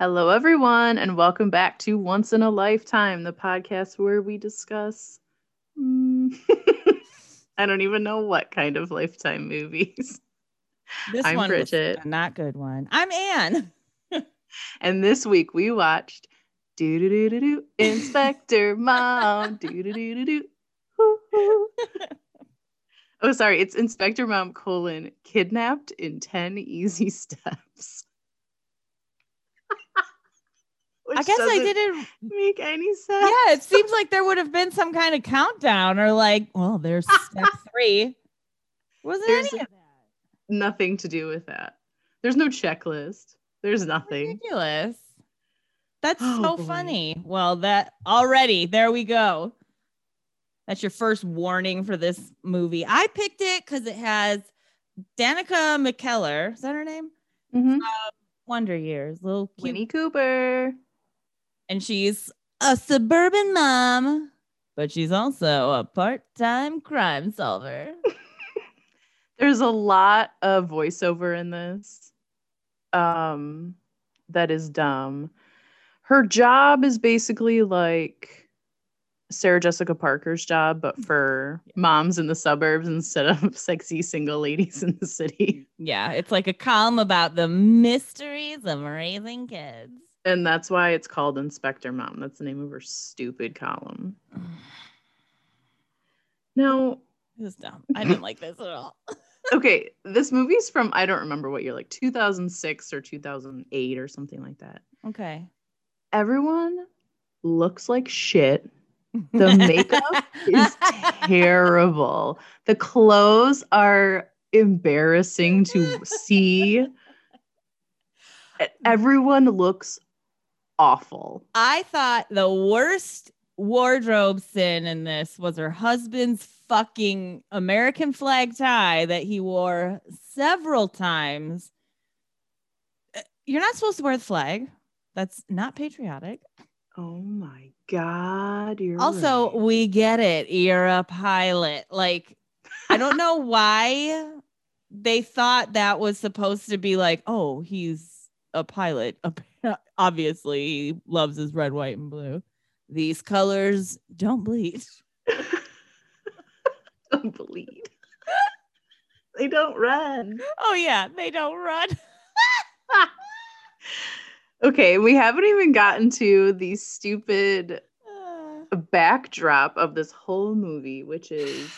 Hello, everyone, and welcome back to Once in a Lifetime, the podcast where we discuss. mm, I don't even know what kind of lifetime movies. This I'm one was Bridget. a not good one. I'm Anne. And this week we watched do do do do do Inspector Mom do do do do do. Oh, sorry, it's Inspector Mom colon kidnapped in ten easy steps. I guess I didn't. make any sense. Yeah, it seems like there would have been some kind of countdown or like, well, there's step three. Wasn't There's any of that. nothing to do with that. There's no checklist. There's nothing. Ridiculous. That's Oh, so boy. funny. Well, that already, there we go. That's your first warning for this movie. I picked it because it has Danica McKellar. Is that her name? Mhm. Wonder Years, little cute Winnie Cooper. And she's a suburban mom, but she's also a part-time crime solver. There's a lot of voiceover in this. Um, that is dumb. Her job is basically like Sarah Jessica Parker's job, but for moms in the suburbs instead of sexy single ladies in the city. yeah, it's like a column about the mysteries of raising kids. And that's why it's called Inspector Mom. That's the name of her stupid column. Now, It was dumb. I didn't like this at all. okay, this movie's from I don't remember what year, like 2006 or 2008 or something like that. Okay. Everyone looks like shit. The makeup is terrible. The clothes are embarrassing to see. Everyone looks awful. I thought the worst wardrobe sin in this was her husband's fucking American flag tie that he wore several times. Uh, You're not supposed to wear the flag. That's not patriotic. Oh my god! You're Also, right. we get it. You're a pilot. Like, I don't know why they thought that was supposed to be like, oh, he's a pilot. Obviously, he loves his red, white, and blue. These colors don't bleed. don't bleed. they don't run. Oh, yeah, they don't run. okay, we haven't even gotten to the stupid backdrop of this whole movie, which is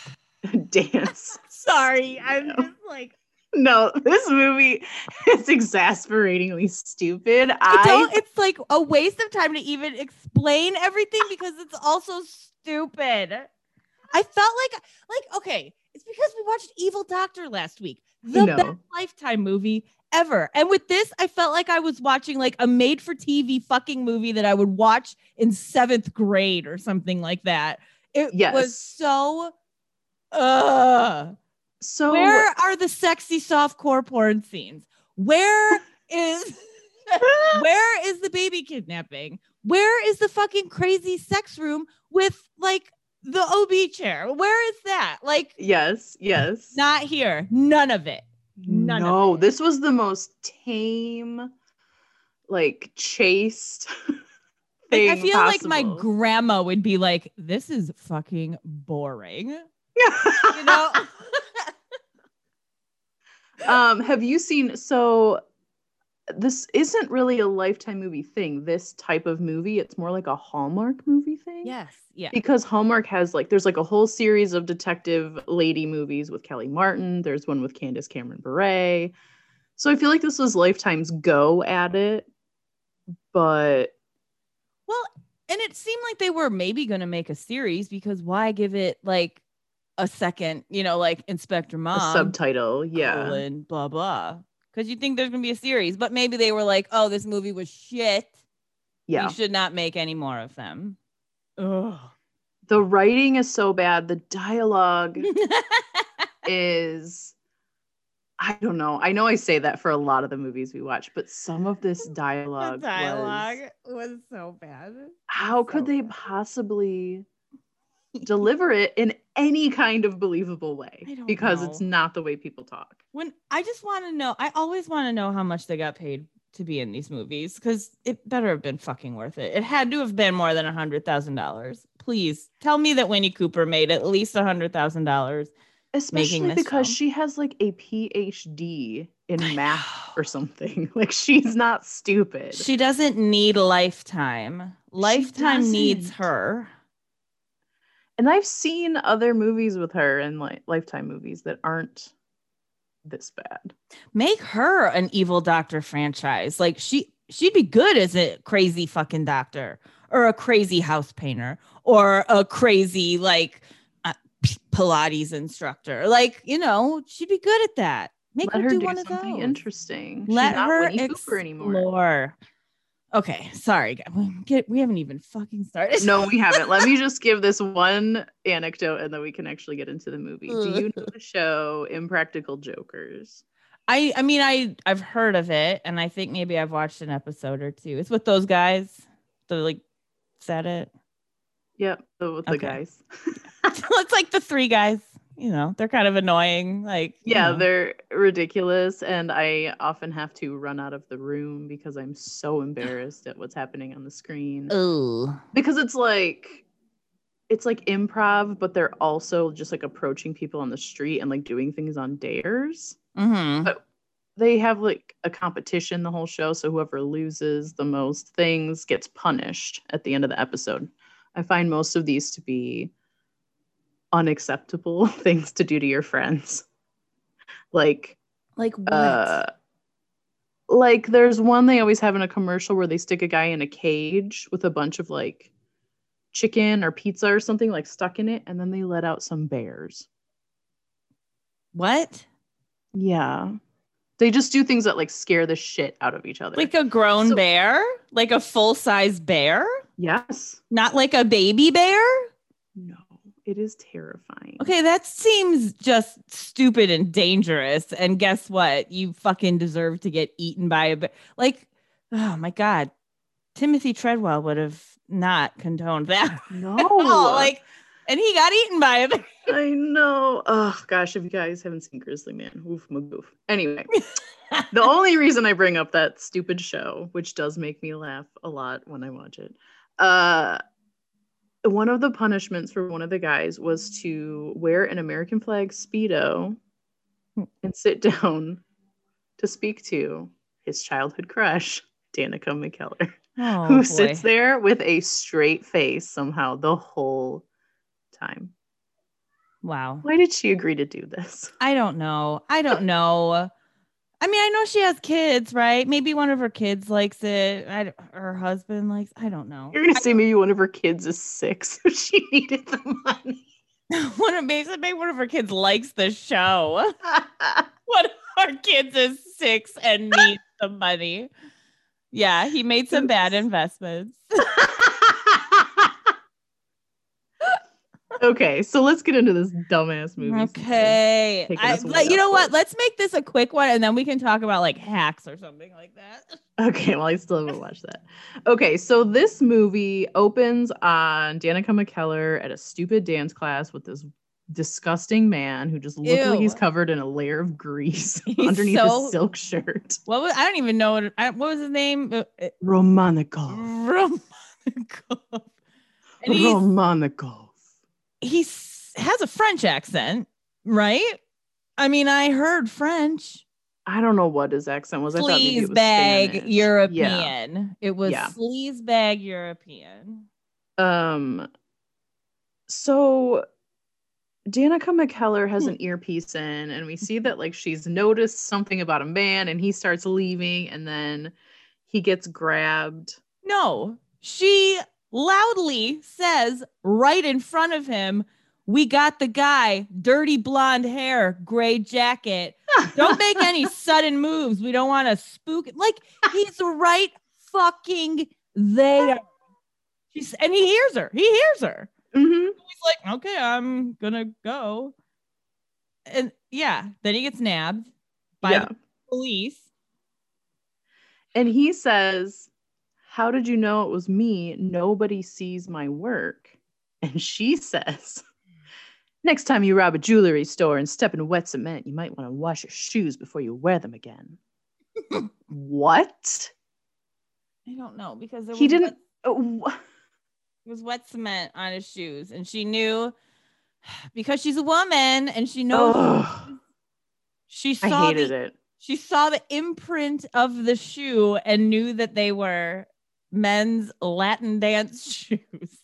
dance. Sorry, I'm just like, No, this movie is exasperatingly stupid. I don't, it's like a waste of time to even explain everything because it's also stupid. I felt like like okay, it's because we watched Evil Doctor last week. The No. best lifetime movie ever. And with this, I felt like I was watching like a made for TV fucking movie that I would watch in 7th grade or something like that. It Yes. was so uh so where are the sexy soft core porn scenes? Where is where is the baby kidnapping? Where is the fucking crazy sex room with like the OB chair? Where is that? Like yes, yes. not here. None of it. none of no, it. this was the most tame, like chaste. Like, I feel like my grandma would be like, this is fucking boring. Yeah. You know? Um, have you seen so this isn't really a lifetime movie thing, this type of movie. It's more like a Hallmark movie thing. yes. Yeah. Because Hallmark has like there's like a whole series of detective lady movies with Kellie Martin. There's one with Candace Cameron Bure. So I feel like this was Lifetime's go at it. But Well, and it seemed like they were maybe going to make a series because why give it like a second, you know, like Inspector a Mom, subtitle, yeah. colon, blah, blah. Because you think there's going to be a series, but maybe they were like, oh, this movie was shit. Yeah. We should not make any more of them. Ugh. The writing is so bad. The dialogue is I don't know. I know I say that for a lot of the movies we watch, but some of this the dialogue, dialogue was, was so bad. how could so they bad. possibly deliver it in any kind of believable way? Because it's not the way people talk. When I just want to know, I always want to know how much they got paid to be in these movies because it better have been fucking worth it. It had to have been more than a hundred thousand dollars. Please tell me that Winnie Cooper made at least a hundred thousand dollars. Especially because film. she has like a PhD in math or something. Like she's not stupid. She doesn't need Lifetime. Lifetime needs her. And I've seen other movies with her and like lifetime movies that aren't this bad. Make her an evil doctor franchise. Like she she'd be good as a crazy fucking doctor or a crazy house painter or a crazy like uh, Pilates instructor. Like, you know, she'd be good at that. Make Let her, her do, do one of those. interesting. Let she's not her Cooper anymore. Okay, sorry. We, get, we haven't even fucking started. No, we haven't. Let me just give this one anecdote and then we can actually get into the movie. Do you know the show Impractical Jokers? I I mean I I've heard of it and I think maybe I've watched an episode or two. It's with those guys. The like is that it? Yep, the, with the Okay. guys. it's like the three guys. You know, they're kind of annoying. Like you Yeah, know. they're ridiculous, and I often have to run out of the room because I'm so embarrassed at what's happening on the screen. Ooh. Because it's like it's like improv, but they're also just like approaching people on the street and like doing things on dares. Mm-hmm. They have like a competition the whole show, so whoever loses the most things gets punished at the end of the episode. I find most of these to be unacceptable things to do to your friends. Like Like what? uh like there's one they always have in a commercial where they stick a guy in a cage with a bunch of like chicken or pizza or something like stuck in it and then they let out some bears what? yeah they just do things that like scare the shit out of each other Like a grown So- bear? Like a full size bear? yes Not like a baby bear? no it is terrifying Okay, that seems just stupid and dangerous. And guess what? You fucking deserve to get eaten by a bear. Like, oh my god, Timothy Treadwell would have not condoned that. no like, and he got eaten by a bear. i know oh gosh if you guys haven't seen grizzly man woof magoof anyway the only reason I bring up that stupid show, which does make me laugh a lot when I watch it, uh, one of the punishments for one of the guys was to wear an American flag speedo and sit down to speak to his childhood crush, Danica McKellar, Oh, who boy. sits there with a straight face somehow the whole time. Wow. Why did she agree to do this? I don't know. I don't know. I mean, I know she has kids, right? Maybe one of her kids likes it. I, her husband likes. I don't know. You're gonna say maybe one of her kids is sick, so she needed the money. one of maybe, maybe one of her kids likes the show. One of our kids is six and needs the money. Yeah, he made some bad investments. Okay, so let's get into this dumbass movie. Okay. I, but you know what? course. Let's make this a quick one and then we can talk about like hacks or something like that. Okay, well, I still haven't watched that. Okay, so this movie opens on Danica McKellar at a stupid dance class with this disgusting man who just looks like he's covered in a layer of grease underneath so- his silk shirt. What was I don't even know what, I, what was his name? Uh, uh, Romanikov. Romanikov. Romanikov. He has a French accent, right? I mean, I heard French. I don't know what his accent was. I thought it Sleaze was bag Spanish. European. It was Yeah. sleaze bag European. Um. So Danica McKellar has Hmm. an earpiece in, and we see that like she's noticed something about a man, and he starts leaving, and then he gets grabbed. No, she loudly says right in front of him, We got the guy, dirty blonde hair, gray jacket. Don't make any sudden moves. We don't want to spook. Like he's right fucking there. She's and he hears her. He hears her. Mhm. He's like, okay, I'm gonna go. And yeah, then he gets nabbed by Yeah. the police. And he says, How did you know it was me? Nobody sees my work. And she says, Next time you rob a jewelry store and step in wet cement, you might want to wash your shoes before you wear them again. what? I don't know because there He didn't. wet- oh, wh- there was wet cement on his shoes, and she knew because she's a woman and she knows Ugh, she I hated the, it. she saw the imprint of the shoe and knew that they were men's Latin dance shoes.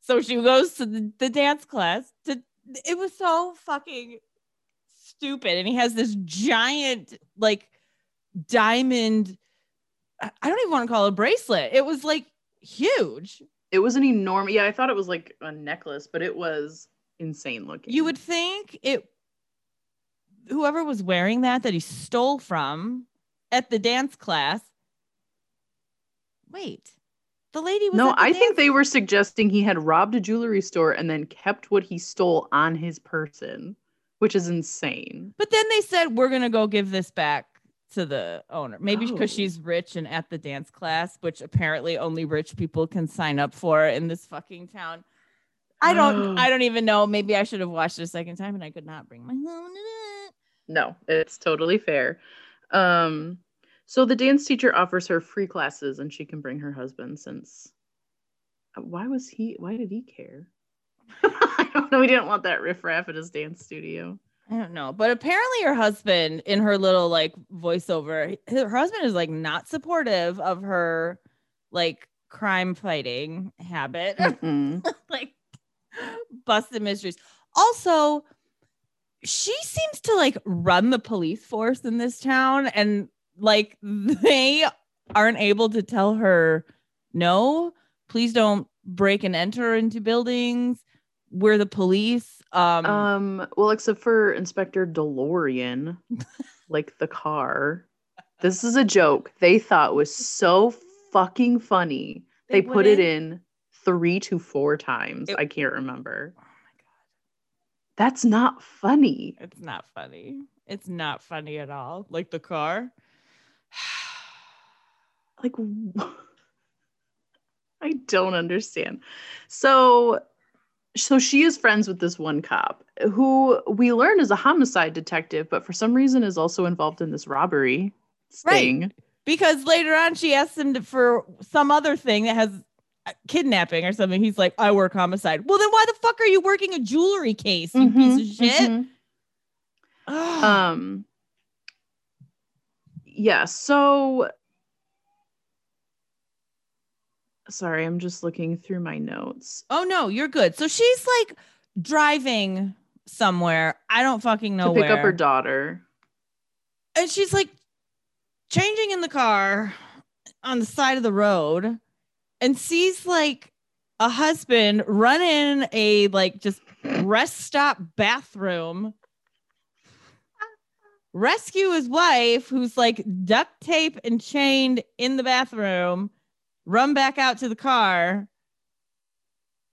So she goes to the, the dance class to it was so fucking stupid. And he has this giant like diamond I I don't even want to call it a bracelet. It was like huge. It was an enormous. Yeah, I thought it was like a necklace, but it was insane looking. You would think it whoever was wearing that that he stole from at the dance class. Wait. The lady was No, the I think they were suggesting he had robbed a jewelry store and then kept what he stole on his person, which is insane. But then they said we're gonna go give this back to the owner. Maybe because Oh. she's rich and at the dance class, which apparently only rich people can sign up for in this fucking town. I don't. I don't even know. Maybe I should have watched it a second time and I could not bring my phone to it. No, it's totally fair. Um, so the dance teacher offers her free classes and she can bring her husband since uh, why was he why did he care? I don't know. We didn't want that riffraff at his dance studio. I don't know. But apparently her husband in her little like voiceover, her husband is like not supportive of her like crime fighting habit. Mm-mm. like busted mysteries. Also, she seems to like run the police force in this town and like they aren't able to tell her no, please don't break and enter into buildings. We're the police. Um, Um, well, except for Inspector DeLorean, like the car. This is a joke they thought was so fucking funny. They, put it in three to four times. It- I can't remember. Oh my god. That's not funny. It's not funny. It's not funny at all. Like the car. Like, I don't understand. So, so she is friends with this one cop who we learn is a homicide detective, but for some reason is also involved in this robbery thing. Right. because later on she asks him to, for some other thing that has uh, kidnapping or something. He's like, I work homicide. Well, then why the fuck are you working a jewelry case, you Mhm, piece of shit? mhm. Um yeah, so sorry, I'm just looking through my notes. oh no, you're good. So she's like driving somewhere. I don't fucking know to pick up her daughter. and she's like changing in the car on the side of the road and sees like a husband run in a like just rest stop bathroom rescue his wife who's like duct tape and chained in the bathroom run back out to the car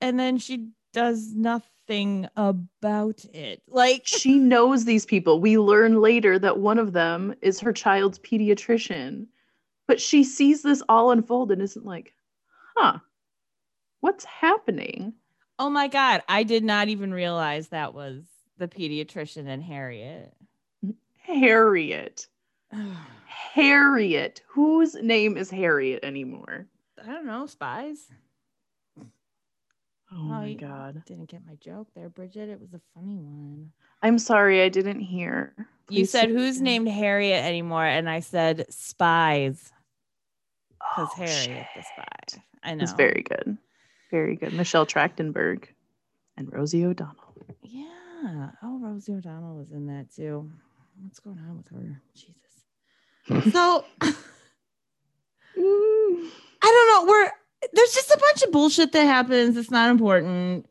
and then she does nothing about it like She knows these people. We learn later that one of them is her child's pediatrician. But she sees this all unfold and isn't like, huh, what's happening? Oh my God. I did not even realize that was the pediatrician and Harriet. Harriet. Harriet. Whose name is Harriet anymore? Don't know. Spies. Oh my you god. Didn't get my joke there, Bridget. It was a funny one. I'm sorry, I didn't hear. you said who's again. named Harriet anymore? And I said spies because Oh, Harriet the spy. I know. It's very good. Very good. Michelle Trachtenberg and Rosie O'Donnell. Yeah. Oh, Rosie O'Donnell was in that too. What's going on with her? Jesus. So Mm. I don't know. We're there's just a bunch of bullshit that happens. It's not important.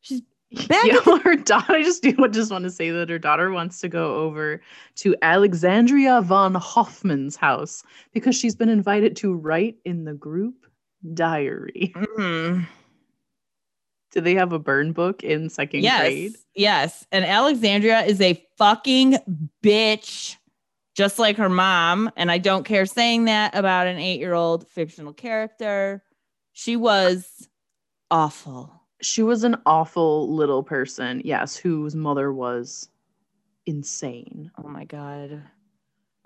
She's Back yeah, at her daughter. I just do just want to say that her daughter wants to go over to Alexandria von Hoffman's house because she's been invited to write in the group diary. mm, Do they have a burn book in second yes, grade? yes. And Alexandria is a fucking bitch, just like her mom. And I don't care saying that about an eight-year-old fictional character. She was awful. She was an awful little person, yes, whose mother was insane. Oh my god.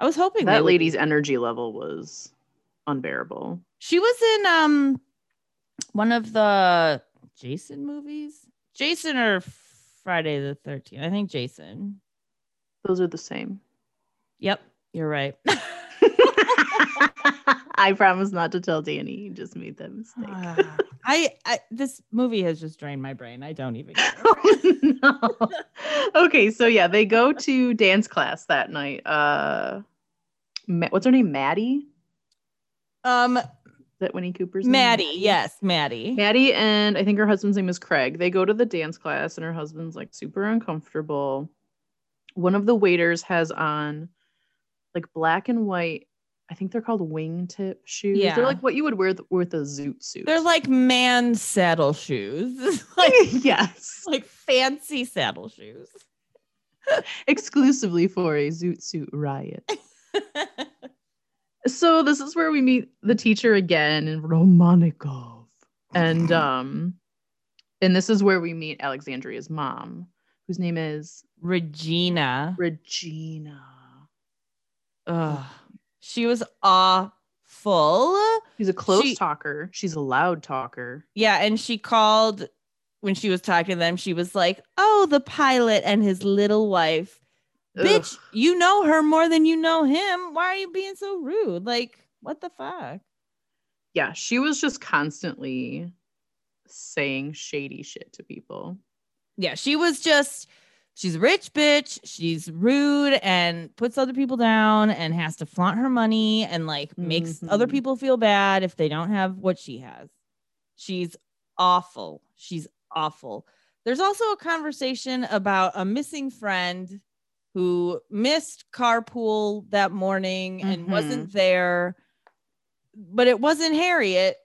I was hoping that would- lady's energy level was unbearable. She was in um one of the Jason movies. Jason or Friday the 13th. I think Jason. Those are the same. Yep, you're right. I promise not to tell Danny. You just made that mistake. I, I this movie has just drained my brain. I don't even care. oh, no. Okay, so yeah, they go to dance class that night. Uh, what's her name? Maddie. um Is that Winnie Cooper's name? Maddie, yes, Maddie. Maddie and I think her husband's name is Craig. They go to the dance class and her husband's like super uncomfortable. One of the waiters has on like black and white. I think they're called wingtip shoes. Yeah. They're like what you would wear th- with a zoot suit. They're like man saddle shoes. like yes, like fancy saddle shoes. exclusively for a zoot suit riot. so this is where we meet the teacher again in Romanikov. And um and this is where we meet Alexandria's mom, whose name is Regina. Regina. Ugh. She was awful. She's a close She- talker. She's a loud talker. Yeah, and she called when she was talking to them. She was like, "Oh, the pilot and his little wife. Bitch, you know her more than you know him. Why are you being so rude? Like, what the fuck?" Yeah, she was just constantly saying shady shit to people. Yeah, she was just she's a rich bitch. She's rude and puts other people down and has to flaunt her money and like makes other Mhm. people feel bad if they don't have what she has. She's awful. She's awful. There's also a conversation about a missing friend who missed carpool that morning and Mhm. wasn't there. But it wasn't Harriet.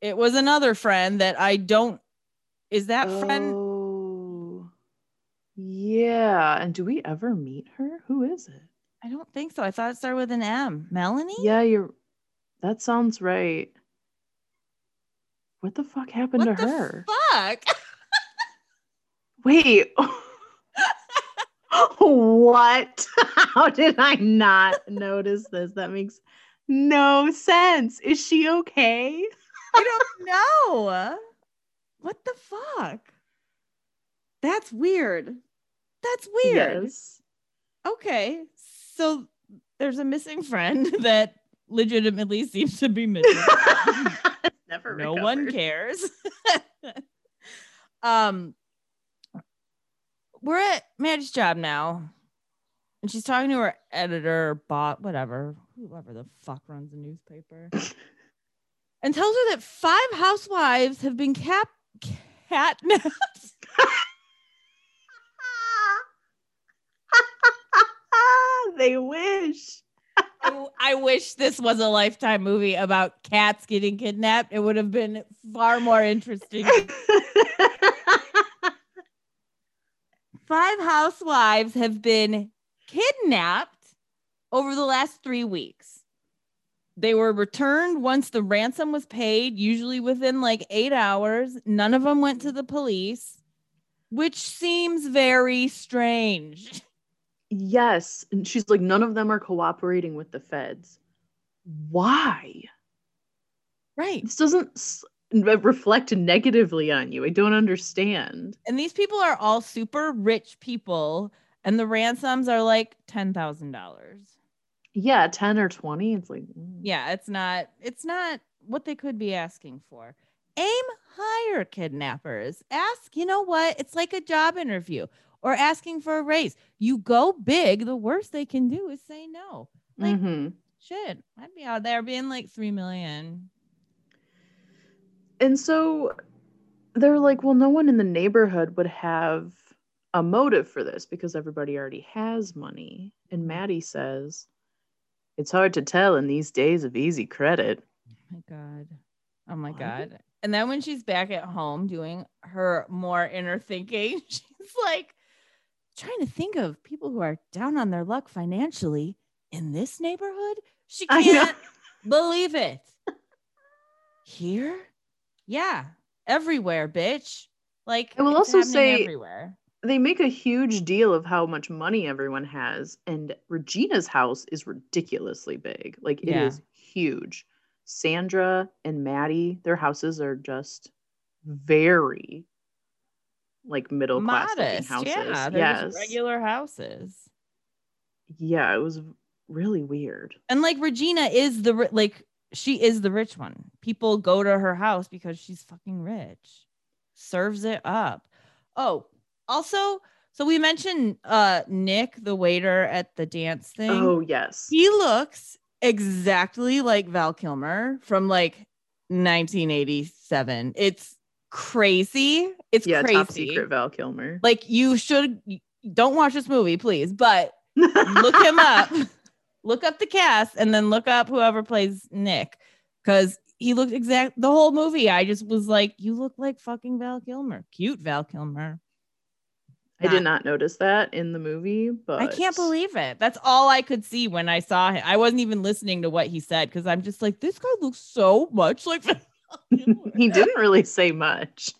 It was another friend that I don't is that friend Oh, yeah. And do we ever meet her? Who is it? I don't think so. I thought it started with an M. Melanie? Yeah, you're. That sounds right. What the fuck happened What to her? fuck? Wait. what? How did I not notice this? That makes no sense. Is she okay? I don't know. What the fuck? That's weird. That's weird. Yes. Okay. So there's a missing friend that legitimately seems to be missing. Never no one cares. um we're at Maddie's job now. And she's talking to her editor, bot, whatever, whoever the fuck runs the newspaper. and tells her that five housewives have been cap catnapped. they wish. I, I wish this was a lifetime movie about cats getting kidnapped. It would have been far more interesting. Five housewives have been kidnapped over the last three weeks. They were returned once the ransom was paid, usually within like eight hours. None of them went to the police, which seems very strange. yes. And she's like, none of them are cooperating with the feds. Why? Right. This doesn't reflect negatively on you. I don't understand. And these people are all super rich people, and the ransoms are like $10,000. Yeah, 10 or 20. It's like, mm. Yeah, it's not it's not what they could be asking for. Aim higher, kidnappers. Ask, you know what? It's like a job interview or asking for a raise. You go big, the worst they can do is say no. Like Mhm. shit. I'd be out there being like three million. And so they're like, well, no one in the neighborhood would have a motive for this because everybody already has money. And Maddie says, it's hard to tell in these days of easy credit. Oh my god. Oh my What? god. And then when she's back at home doing her more inner thinking, she's like trying to think of people who are down on their luck financially in this neighborhood. She can't believe it. Here? Yeah, everywhere, bitch. Like I will also say- everywhere. they make a huge deal of how much money everyone has, and Regina's house is ridiculously big. Like it is Yeah. huge. Sandra and Maddie, their houses are just very like middle class houses. Yeah, yes. regular houses. Yeah, it was really weird. And like Regina is the like she is the rich one. People go to her house because she's fucking rich. Serves it up. Oh, also, so we mentioned uh Nick, the waiter at the dance thing. Oh yes. He looks exactly like Val Kilmer from like 1987. It's crazy. It's yeah, crazy. top secret Val Kilmer. Like you should don't watch this movie, please, but look him up. look up the cast and then look up whoever plays Nick because he looked exact the whole movie. I just was like, you look like fucking Val Kilmer, cute Val Kilmer. I did not notice that in the movie, but I can't believe it. That's all I could see when I saw him. I wasn't even listening to what he said because I'm just like, this guy looks so much like. he didn't really say much.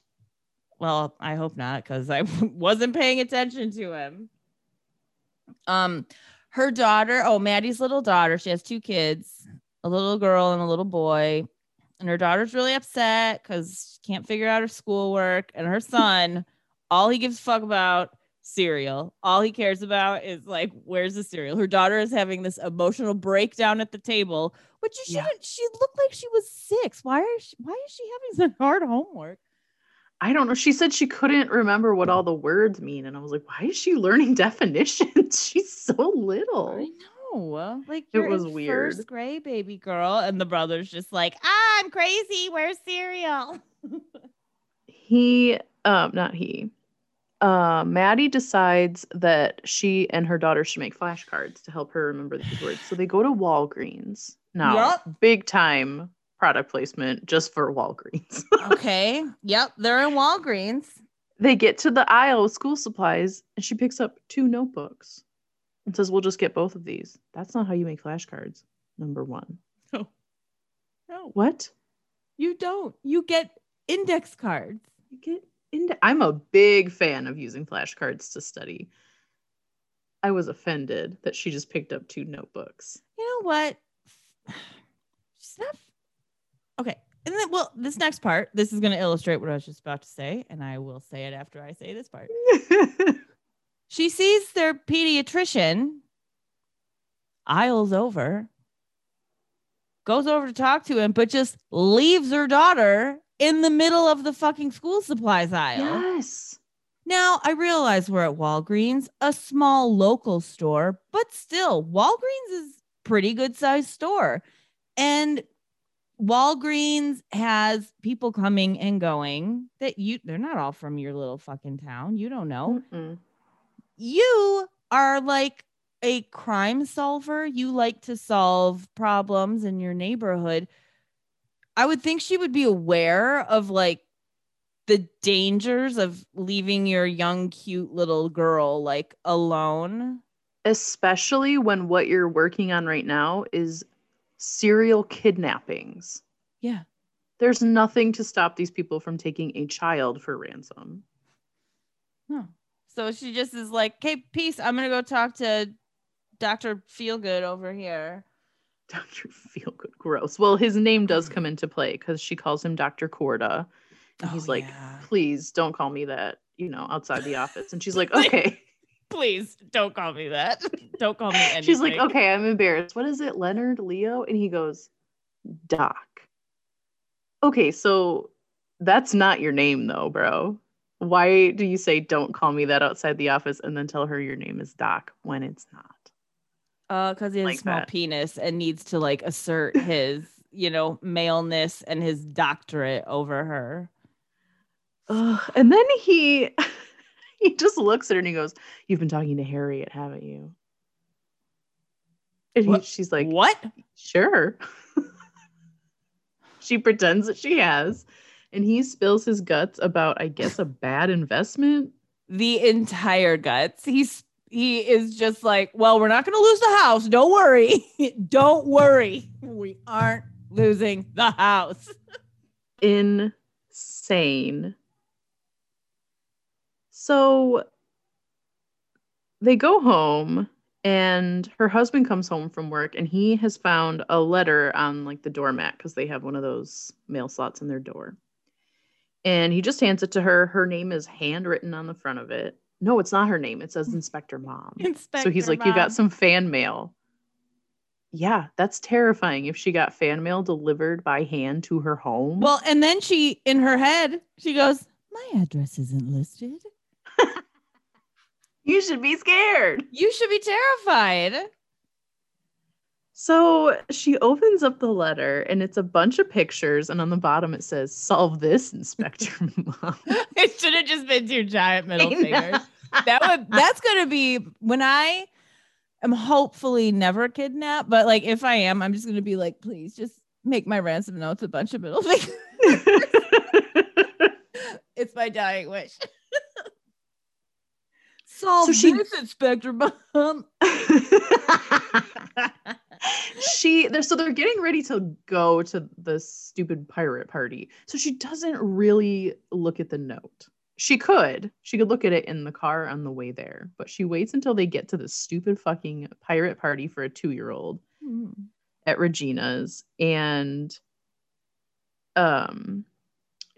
Well, I hope not because I wasn't paying attention to him. Um, her daughter, oh, Maddie's little daughter, she has two kids, a little girl and a little boy. And her daughter's really upset because she can't figure out her schoolwork. And her son, all he gives a fuck about cereal. All he cares about is like, where's the cereal? Her daughter is having this emotional breakdown at the table, which you shouldn't. She looked like she was six. Why are she, why is she having such hard homework? I don't know. She said she couldn't remember what all the words mean. And I was like, why is she learning definitions? She's so little. I know. Like It was weird. first grade, baby girl, and the brother's just like, ah, I'm crazy. Where's cereal? He, um, not he. Uh, Maddie decides that she and her daughter should make flashcards to help her remember these words. So they go to Walgreens. Now, Yup. big time product placement just for Walgreens. okay. Yep. They're in Walgreens. they get to the aisle of school supplies and she picks up two notebooks and says, We'll just get both of these. That's not how you make flashcards. Number one. No. No, What? you don't. You get index cards. You get into I'm a big fan of using flashcards to study. I was offended that she just picked up two notebooks. You know what? She's not. Okay. And then, well, this next part, this is going to illustrate what I was just about to say, and I will say it after I say this part. She sees their pediatrician, aisles over, goes over to talk to him, but just leaves her daughter in the middle of the fucking school supplies aisle. yes. Now, I realize we're at Walgreens, a small local store, but still, Walgreens is pretty good sized store. And Walgreens has people coming and going that you they're not all from your little fucking town. You don't know Mm-mm. you are like a crime solver. You like to solve problems in your neighborhood. I would think she would be aware of like the dangers of leaving your young, cute little girl like alone. Especially when what you're working on right now is serial kidnappings. Yeah. There's nothing to stop these people from taking a child for ransom. No. So she just is like, okay, peace. I'm going to go talk to Dr. Feelgood over here. Dr. Feelgood, gross. Well, his name does mm-hmm. come into play because she calls him Dr. Corda. And oh, he's Oh, like, yeah. please don't call me that, you know, outside the office. And she's like, Like, okay. please don't call me that. don't call me anything. she's like, okay, I'm embarrassed. What is it, Leonard, Leo? And he goes, Doc. Okay, so that's not your name, though, bro. Why do you say don't call me that outside the office and then tell her your name is Doc when it's not? Uh, because he has like a small that. penis and needs to like assert his, you know, maleness and his doctorate over her. Ugh. And then he he just looks at her and he goes, You've been talking to Harriet, haven't you? And he, she's like, what? Sure. she pretends that she has. And he spills his guts about, I guess, a bad investment. The entire guts. He's he is just like, well, we're not gonna lose the house. Don't worry. Don't worry. We aren't losing the house. Insane. So they go home and her husband comes home from work and he has found a letter on like the doormat because they have one of those mail slots in their door. And he just hands it to her. Her name is handwritten on the front of it. No, it's not her name. It says hmm. Inspector Mom. Inspector so he's like, You got some fan mail. Yeah, that's terrifying if she got fan mail delivered by hand to her home. Well, and then she, in her head, she goes, My address isn't listed. you should be scared. You should be terrified. So she opens up the letter and it's a bunch of pictures, and on the bottom it says, Solve this, Inspector Mom. it should have just been two giant middle fingers. That would that's gonna be when I am hopefully never kidnapped, but like if I am, I'm just gonna be like, please just make my ransom notes a bunch of middle fingers. it's my dying wish. Solve So she- this, Inspector Mom. she they're so they're getting ready to go to the stupid pirate party. So she doesn't really look at the note. She could. She could look at it in the car on the way there, but she waits until they get to the stupid fucking pirate party for a 2-year-old Hmm. at Regina's and um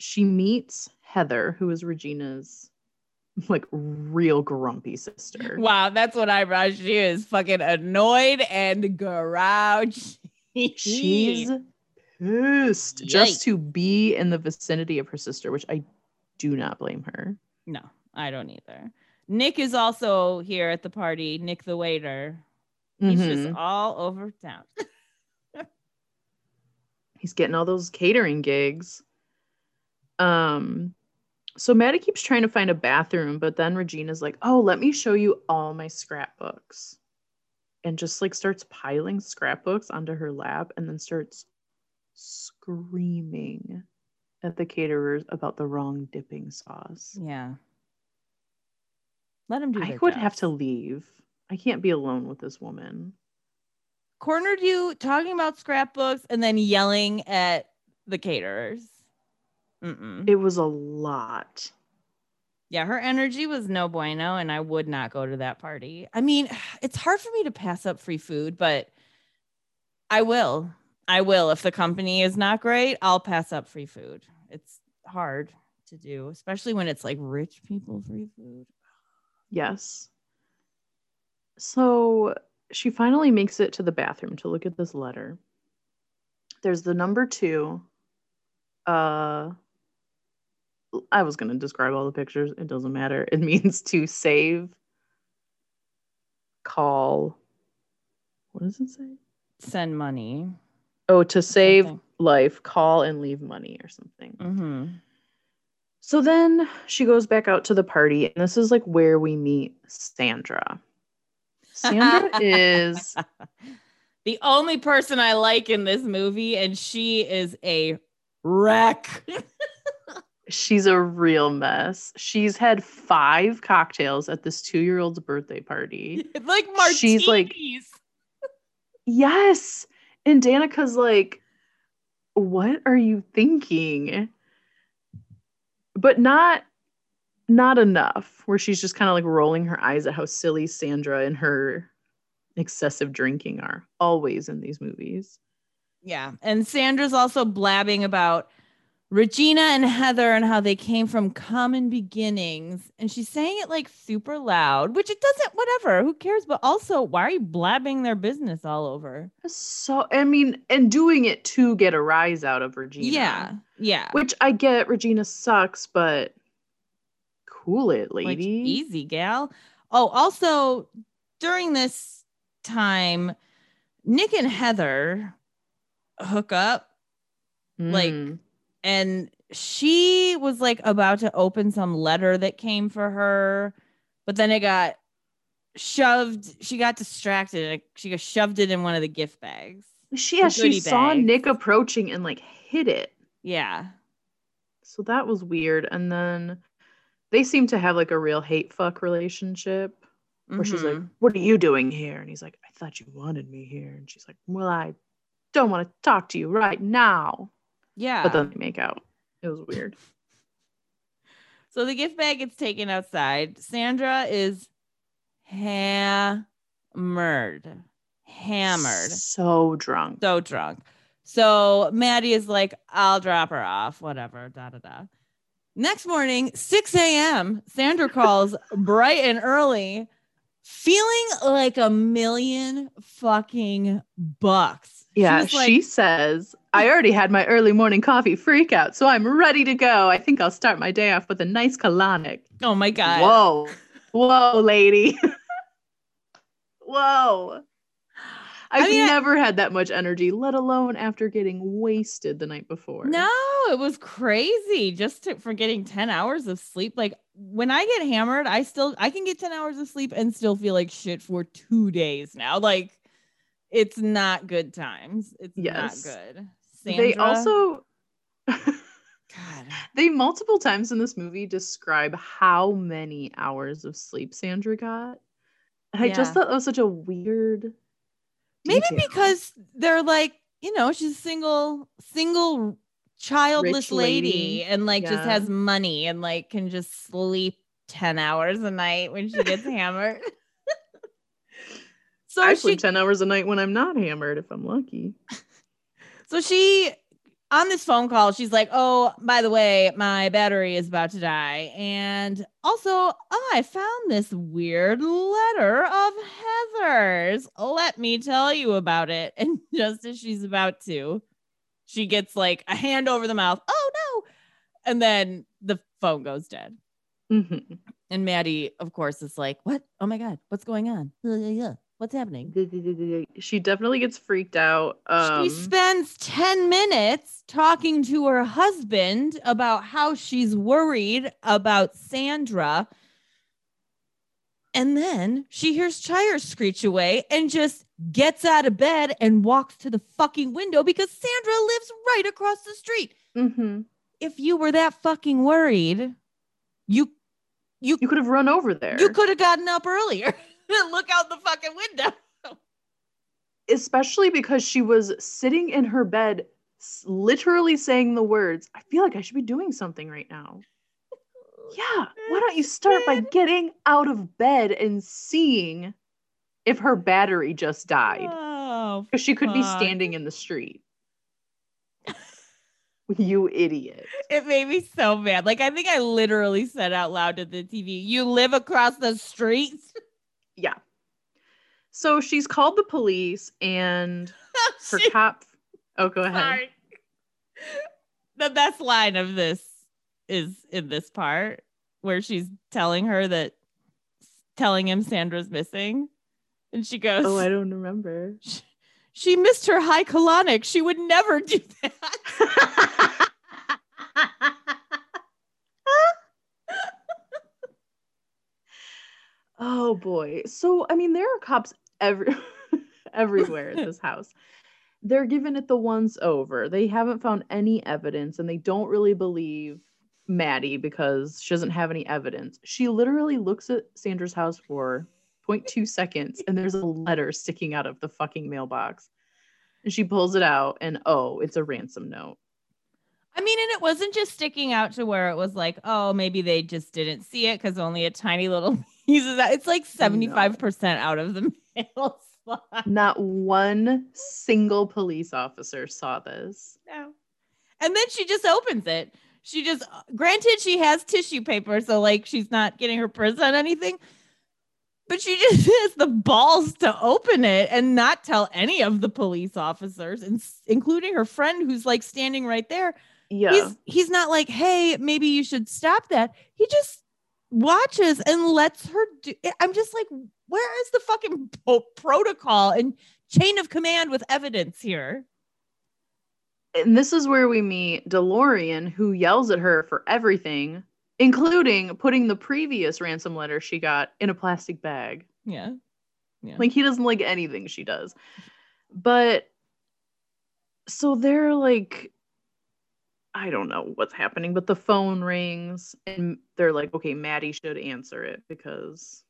she meets Heather who is Regina's like real grumpy sister. Wow, that's what I brought. She is fucking annoyed and grouchy. She's pissed just to be in the vicinity of her sister, which I do not blame her. no, I don't either. Nick is also here at the party. Nick the waiter. He's just Mhm. all over town. He's getting all those catering gigs. Um, so Maddie keeps trying to find a bathroom, but then Regina's like, "Oh, let me show you all my scrapbooks," and just like starts piling scrapbooks onto her lap, and then starts screaming at the caterers about the wrong dipping sauce. Yeah. Let him do I would have to leave. I can't be alone with this woman. cornered you talking about scrapbooks and then yelling at the caterers. Mm-mm. It was a lot. Yeah, her energy was no bueno, and I would not go to that party. I mean, it's hard for me to pass up free food, but I will. I will. If the company is not great, I'll pass up free food. It's hard to do, especially when it's like rich people free food. Yes. So she finally makes it to the bathroom to look at this letter. There's the number two. Uh I was gonna describe all the pictures. It doesn't matter. It means to save, call. What does it say? Send money. Oh, to save Something. life, call and leave money or something. Mm-hmm. So then she goes back out to the party, and this is like where we meet Sandra. Sandra is the only person I like in this movie, and she is a wreck. she's a real mess. She's had five cocktails at this two-year-old's birthday party. like martinis. She's like- Yes. And Danica's like, what are you thinking? But not not enough, where she's just kind of like rolling her eyes at how silly Sandra and her excessive drinking are always in these movies. Yeah. And Sandra's also blabbing about Regina and Heather and how they came from common beginnings. And she's saying it like super loud, which it doesn't, whatever, who cares? But also, why are you blabbing their business all over? So I mean, and doing it to get a rise out of Regina. Yeah. Yeah. Which I get Regina sucks, but cool it, Like, lady. easy, gal. Oh, also, during this time, Nick and Heather hook up like, Mm. And she was like about to open some letter that came for her but then it got shoved she got distracted she got shoved it in one of the gift bags she yeah, she saw. Nick approaching and like hit it. yeah So that was weird. And then they seem to have like a real hate fuck relationship where she's like, Mhm. What are you doing here? And he's like, I thought you wanted me here. And she's like, Well, I don't want to talk to you right now. Yeah But then they make out. It was weird. so the gift bag gets taken outside sandra is hammered, hammered, So drunk. so drunk. So Maddie is like, I'll drop her off, whatever, da da da. Next morning, 6 a.m., Sandra calls bright and early, feeling like a million fucking bucks. Yeah, like, she says, I already had my early morning coffee freak out, so I'm ready to go. I think I'll start my day off with a nice colonic. oh my God. Whoa. Whoa, lady. Whoa. I've mean, I- never had that much energy, let alone after getting wasted the night before. No, it was crazy just to, for getting 10 hours of sleep. Like when I get hammered, I still I can get 10 hours of sleep and still feel like shit for 2 days now. Like it's not good times. It's Yes. not good. They also God. they multiple times in this movie describe how many hours of sleep Sandra got. And I just thought that was such a weird Maybe detail. because they're like, you know, she's a single, single childless lady, lady. and like just has money and like can just sleep 10 hours a night when she gets hammered. So I she sleep 10 hours a night when I'm not hammered if I'm lucky. So she on this phone call, she's like, "Oh, by the way, my battery is about to die, and also oh, I found this weird letter of Heather's. Let me tell you about it." And just as she's about to, she gets like a hand over the mouth. Oh no! And then the phone goes dead. Mhm. And Maddie, of course, is like, "What? Oh my god, what's going on? What's happening?" She definitely gets freaked out. Um, she spends 10 minutes talking to her husband about how she's worried about Sandra. And then she hears tires screech away and just gets out of bed and walks to the fucking window because Sandra lives right across the street. mhm. If you were that fucking worried, you you You could have run over there. you could have gotten up earlier look out the fucking window. especially because she was sitting in her bed literally saying the words i feel like i should be doing something right now yeah why don't you start by getting out of bed and seeing if her battery just died Oh, because she could be standing in the street you idiot It made me so mad. Like I think I literally said out loud to the TV, "You live across the street." yeah so she's called the police and her She- cop oh go ahead sorry. The best line of this is in this part where she's telling her that telling him Sandra's missing. And she goes, oh i don't remember "She- she missed her high colonic. She would never do that. oh boy. So I mean there are cops every everywhere at this house. They're giving it the once over. They haven't found any evidence and they don't really believe Maddie because she doesn't have any evidence. She literally looks at Sandra's house for 0.2 seconds and there's a letter sticking out of the fucking mailbox. And she pulls it out and oh, it's a ransom note. I mean, and it wasn't just sticking out to where it was like, oh, maybe they just didn't see it because only a tiny little of that. It's like 75% out of the mail slot. Not one single police officer saw this. No. And then she just opens it. She just, granted, she has tissue paper, so like she's not getting her purse on anything, but she just has the balls to open it and not tell any of the police officers, and including her friend who's like standing right there. Yeah. He's he's not like, hey, maybe you should stop that. He just watches and lets her do. I'm just like, where is the fucking protocol and chain of command with evidence here? and this is where we meet DeLorean, who yells at her for everything, including putting the previous ransom letter she got in a plastic bag. Yeah. Yeah. Like he doesn't like anything she does. But so they're like, I don't know what's happening, but the phone rings and they're like, okay, Maddie should answer it because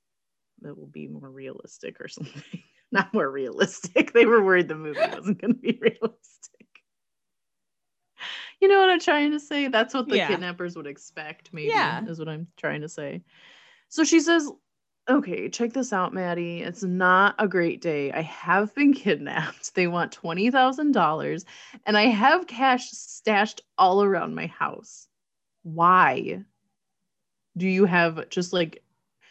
that will be more realistic or something. Not more realistic. They were worried the movie wasn't going to be realistic. You know what I'm trying to say? That's what the Yeah. kidnappers would expect, maybe, Yeah. is what I'm trying to say. So she says, Okay, check this out, Maddie. It's not a great day. I have been kidnapped. They want $20,000 and I have cash stashed all around my house. Why do you have just like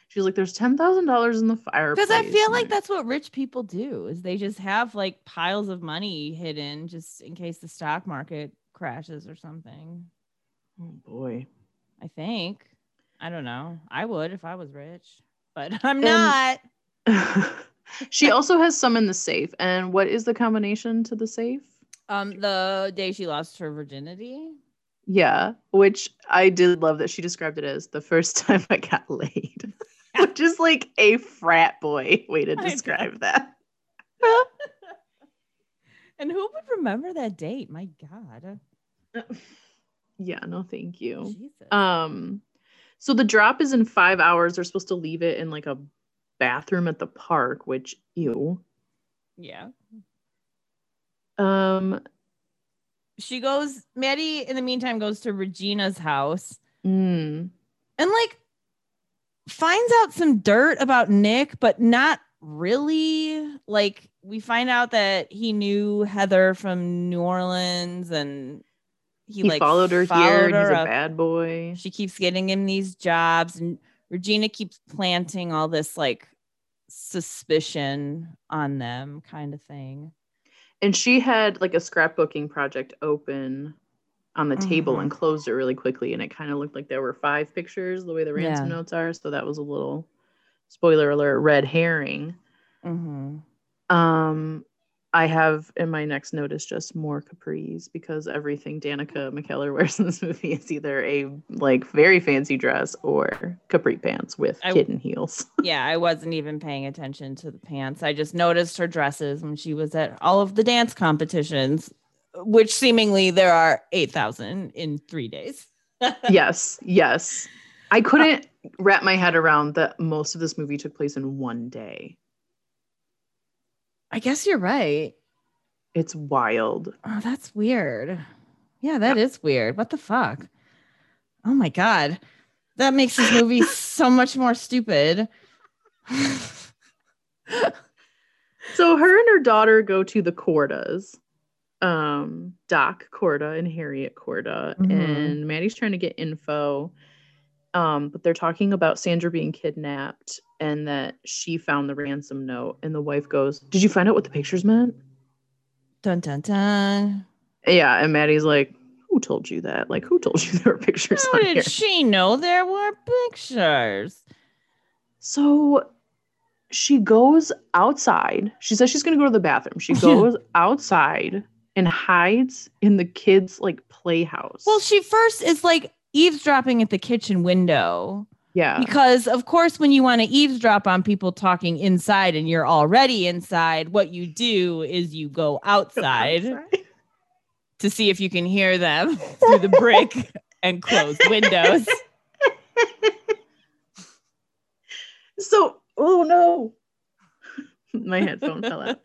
she's like there's $10,000 in the fireplace. Because I feel like that's what rich people do is they just have like piles of money hidden just in case the stock market crashes or something. Oh boy. I think. I don't know. I would if I was rich, but I'm And- not. she also has some in the safe. And what is the combination to the safe? Um, the day she lost her virginity. Yeah, which I did love that she described it as the first time I got laid, which is like a frat boy way to describe that. And who would remember that date? My God. Yeah, no, thank you. Jesus. Um, so the drop is in five hours. They're supposed to leave it in like a bathroom at the park, which ew. yeah. Um, She goes, Maddie, in the meantime, goes to Regina's house mm, and like finds out some dirt about Nick, but not really. Like, we find out that he knew Heather from New Orleans and he, he, like followed her here. followed and He's her a bad boy. she keeps getting him these jobs and regina keeps planting all this like suspicion on them kind of thing and she had like a scrapbooking project open on the table Mhm. and closed it really quickly and it kind of looked like there were five pictures the way the ransom Yeah. notes are so that was a little spoiler alert red herring mm-hmm. um i have in my next note is just more capris because everything danica mckellar wears in this movie is either a like very fancy dress or capri pants with I- kitten heels. Yeah i wasn't even paying attention to the pants. I just noticed her dresses when she was at all of the dance competitions which seemingly there are 8000 in three days. Yes yes. I couldn't uh, wrap my head around that most of this movie took place in one day i guess you're right it's wild Oh, that's weird. Yeah, that is weird. What the fuck? Oh my god. That makes this movie so much more stupid. so her and her daughter go to the cordas um doc corda and harriet corda Mhm. and maddie's trying to get info um but they're talking about sandra being kidnapped and that she found the ransom note and the wife goes did you find out what the pictures meant dun dun dun. yeah and maddie's like who told you that like who told you there were pictures How on here did she know there were pictures? So she goes outside. She says she's going to go to the bathroom. She goes outside and hides in the kids' like playhouse. Well, she first is like eavesdropping at the kitchen window yeah. because, of course, when you want to eavesdrop on people talking inside and you're already inside, what you do is you go outside. to see if you can hear them through the brick and closed windows. So, oh no. My headphone fell out.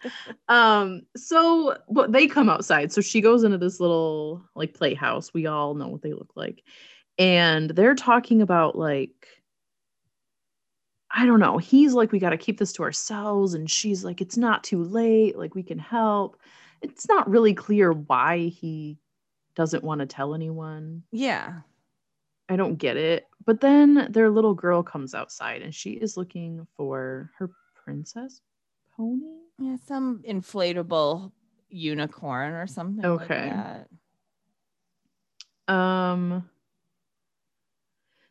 Um, so but they come outside. So she goes into this little like playhouse. We all know what they look like. And they're talking about like I don't know. He's like, we got to keep this to ourselves. And she's like, it's not too late. Like, we can help. It's not really clear why he doesn't want to tell anyone. Yeah. I don't get it. But then their little girl comes outside and she is looking for her princess pony. Yeah, some inflatable unicorn or something. Okay. Like that. Um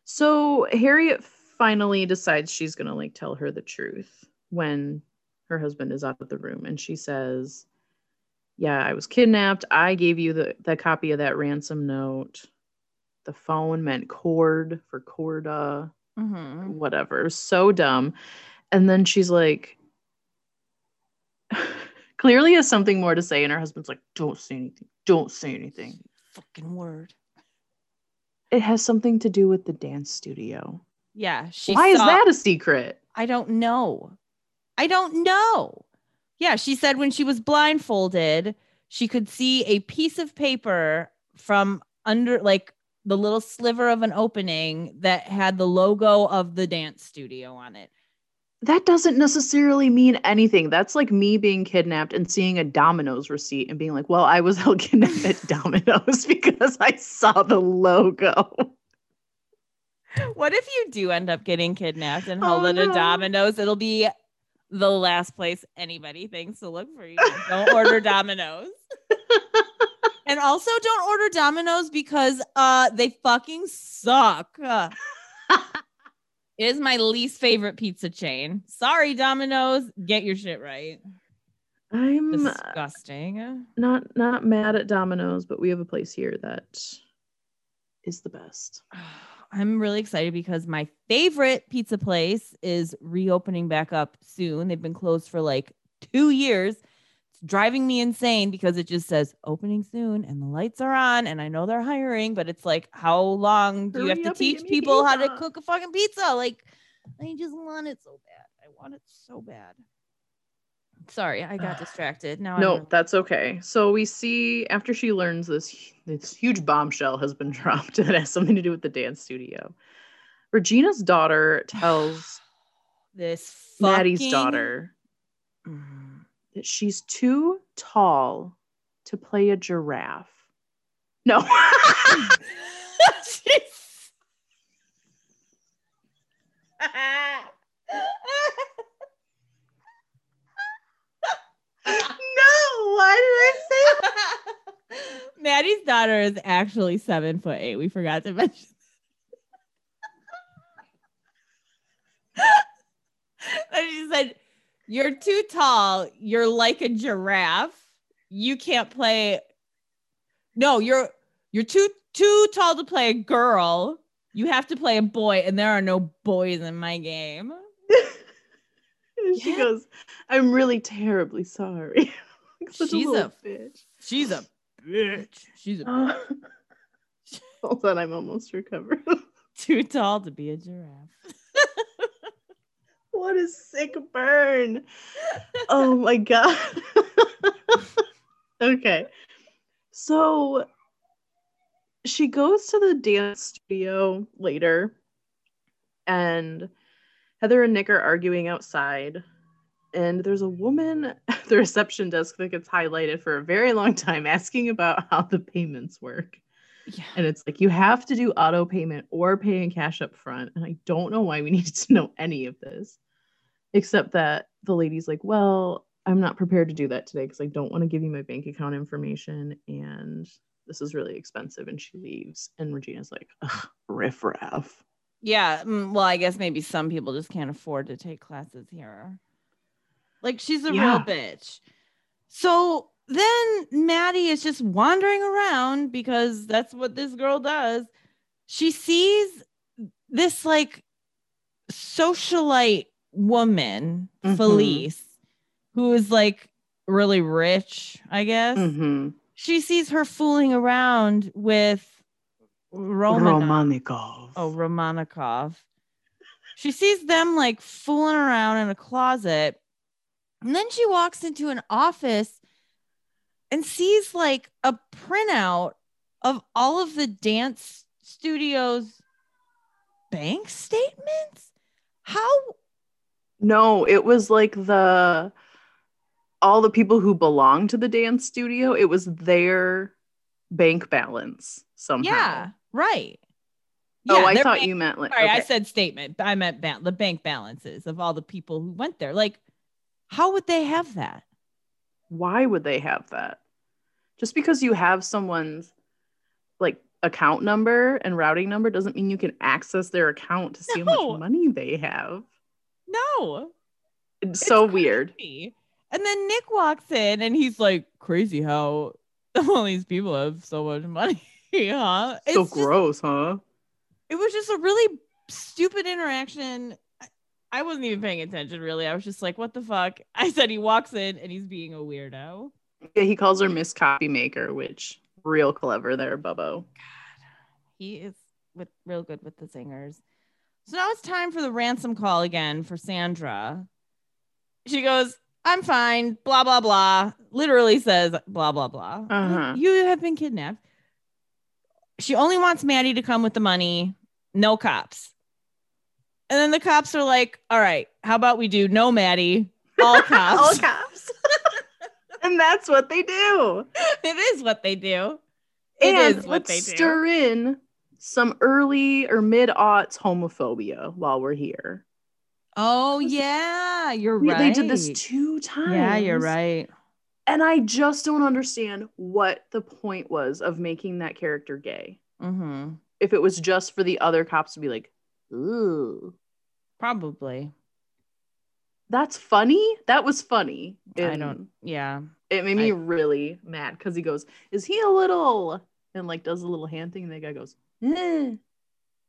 so Harriet finally decides she's going to like tell her the truth when her husband is out of the room and she says, "Yeah, I was kidnapped. I gave you the the copy of that ransom note. The phone meant cord for corda." Mhm. whatever. So dumb. And then she's like, clearly has something more to say. And her husband's like, don't say anything. Don't say anything. Fucking word. It has something to do with the dance studio. Yeah. She Why is that a secret? I don't know. I don't know. Yeah, she said when she was blindfolded, she could see a piece of paper from under like the little sliver of an opening that had the logo of the dance studio on it. That doesn't necessarily mean anything. That's like me being kidnapped and seeing a Domino's receipt and being like, well, I was held kidnapped at Domino's because I saw the logo. What if you do end up getting kidnapped and Oh, held at a no. Domino's? It'll be the last place anybody thinks to look for you. Don't order Domino's. and also don't order Domino's because uh they fucking suck. Is my least favorite pizza chain. Sorry, Domino's. Get your shit right. I'm Disgusting. not not mad at Domino's, but we have a place here that is the best. I'm really excited because my favorite pizza place is reopening back up soon. They've been closed for like two years. Driving me insane because it just says opening soon and the lights are on and I know they're hiring, but it's like, how long do you have to teach people how to cook a fucking pizza? Like, I just want it so bad. I want it so bad. Sorry, I got distracted. Now No, really- that's okay. So we see after she learns this this huge bombshell has been dropped that has something to do with the dance studio. Regina's daughter tells this Maddie's daughter Mm. That she's too tall to play a giraffe. No. No, why did I say that? Maddie's daughter is actually seven foot eight. We forgot to mention. and she said, You're too tall. You're like a giraffe. You can't play. No, you're you're too too tall to play a girl. You have to play a boy, and there are no boys in my game. She Yeah. goes, I'm really terribly sorry. Such She's a a bitch. She's a bitch. She's a Uh, hold on, I'm almost recovered. too tall to be a giraffe. What a sick burn. Oh my god. okay. So she goes to the dance studio later and Heather and Nick are arguing outside and there's a woman at the reception desk that gets highlighted for a very long time asking about how the payments work. Yeah. And it's like you have to do auto payment or pay in cash up front. And I don't know why we needed to know any of this, except that the lady's like, Well, I'm not prepared to do that today because I don't want to give you my bank account information. And this is really expensive. And she leaves. And Regina's like, riff raff. Yeah. mm, Well, I guess maybe some people just can't afford to take classes here. Like she's a Yeah. real bitch. So then Maddie is just wandering around because that's what this girl does. She sees this like socialite woman, Mhm. Felice, who is like really rich, I guess. Mm-hmm. She sees her fooling around with Romanov. Romanikov. Oh, Romanikov. She sees them like fooling around in a closet. And then she walks into an office and sees like a printout of all of the dance studios bank statements. How? No, it was like the all the people who belong to the dance studio, it was their bank balance somehow. Yeah, right. Oh, Yeah, I thought bank- you meant like Sorry, I said statement. but I meant ba- the bank balances of all the people who went there. Like, how would they have that? why would they have that? Just because you have someone's like account number and routing number doesn't mean you can access their account to see how much money they have. No. It's so weird. crazy. And then Nick walks in and he's like, crazy how all these people have so much money, huh? So It's just- gross, huh? it was just a really stupid interaction. I- wasn't even paying attention really. I was just like, what the fuck? I said he walks in and he's being a weirdo. Yeah, he calls her Miss Copy Maker, which real clever there, Bubbo. He is with real good with the singers. So now it's time for the ransom call again for Sandra. She goes, I'm fine, blah, blah, blah. Literally says, blah, blah, blah. Uh-huh. You have been kidnapped. She only wants Maddie to come with the money, no cops. And then the cops are like, all right, how about we do no Maddie, all cops. All cops. and that's what they do. it is what they do. It and is what they do. stir in some early or mid aughts homophobia while we're here. Oh yeah, you're right. They did this two times. Yeah, you're right. And I just don't understand what the point was of making that character gay. Mm-hmm. If it was just for the other cops to be like, ooh, Probably. that's funny. That was funny. I don't. Yeah. It made me I- really mad because he goes, "Is he a little?" and like does a little hand thing, and the guy goes. And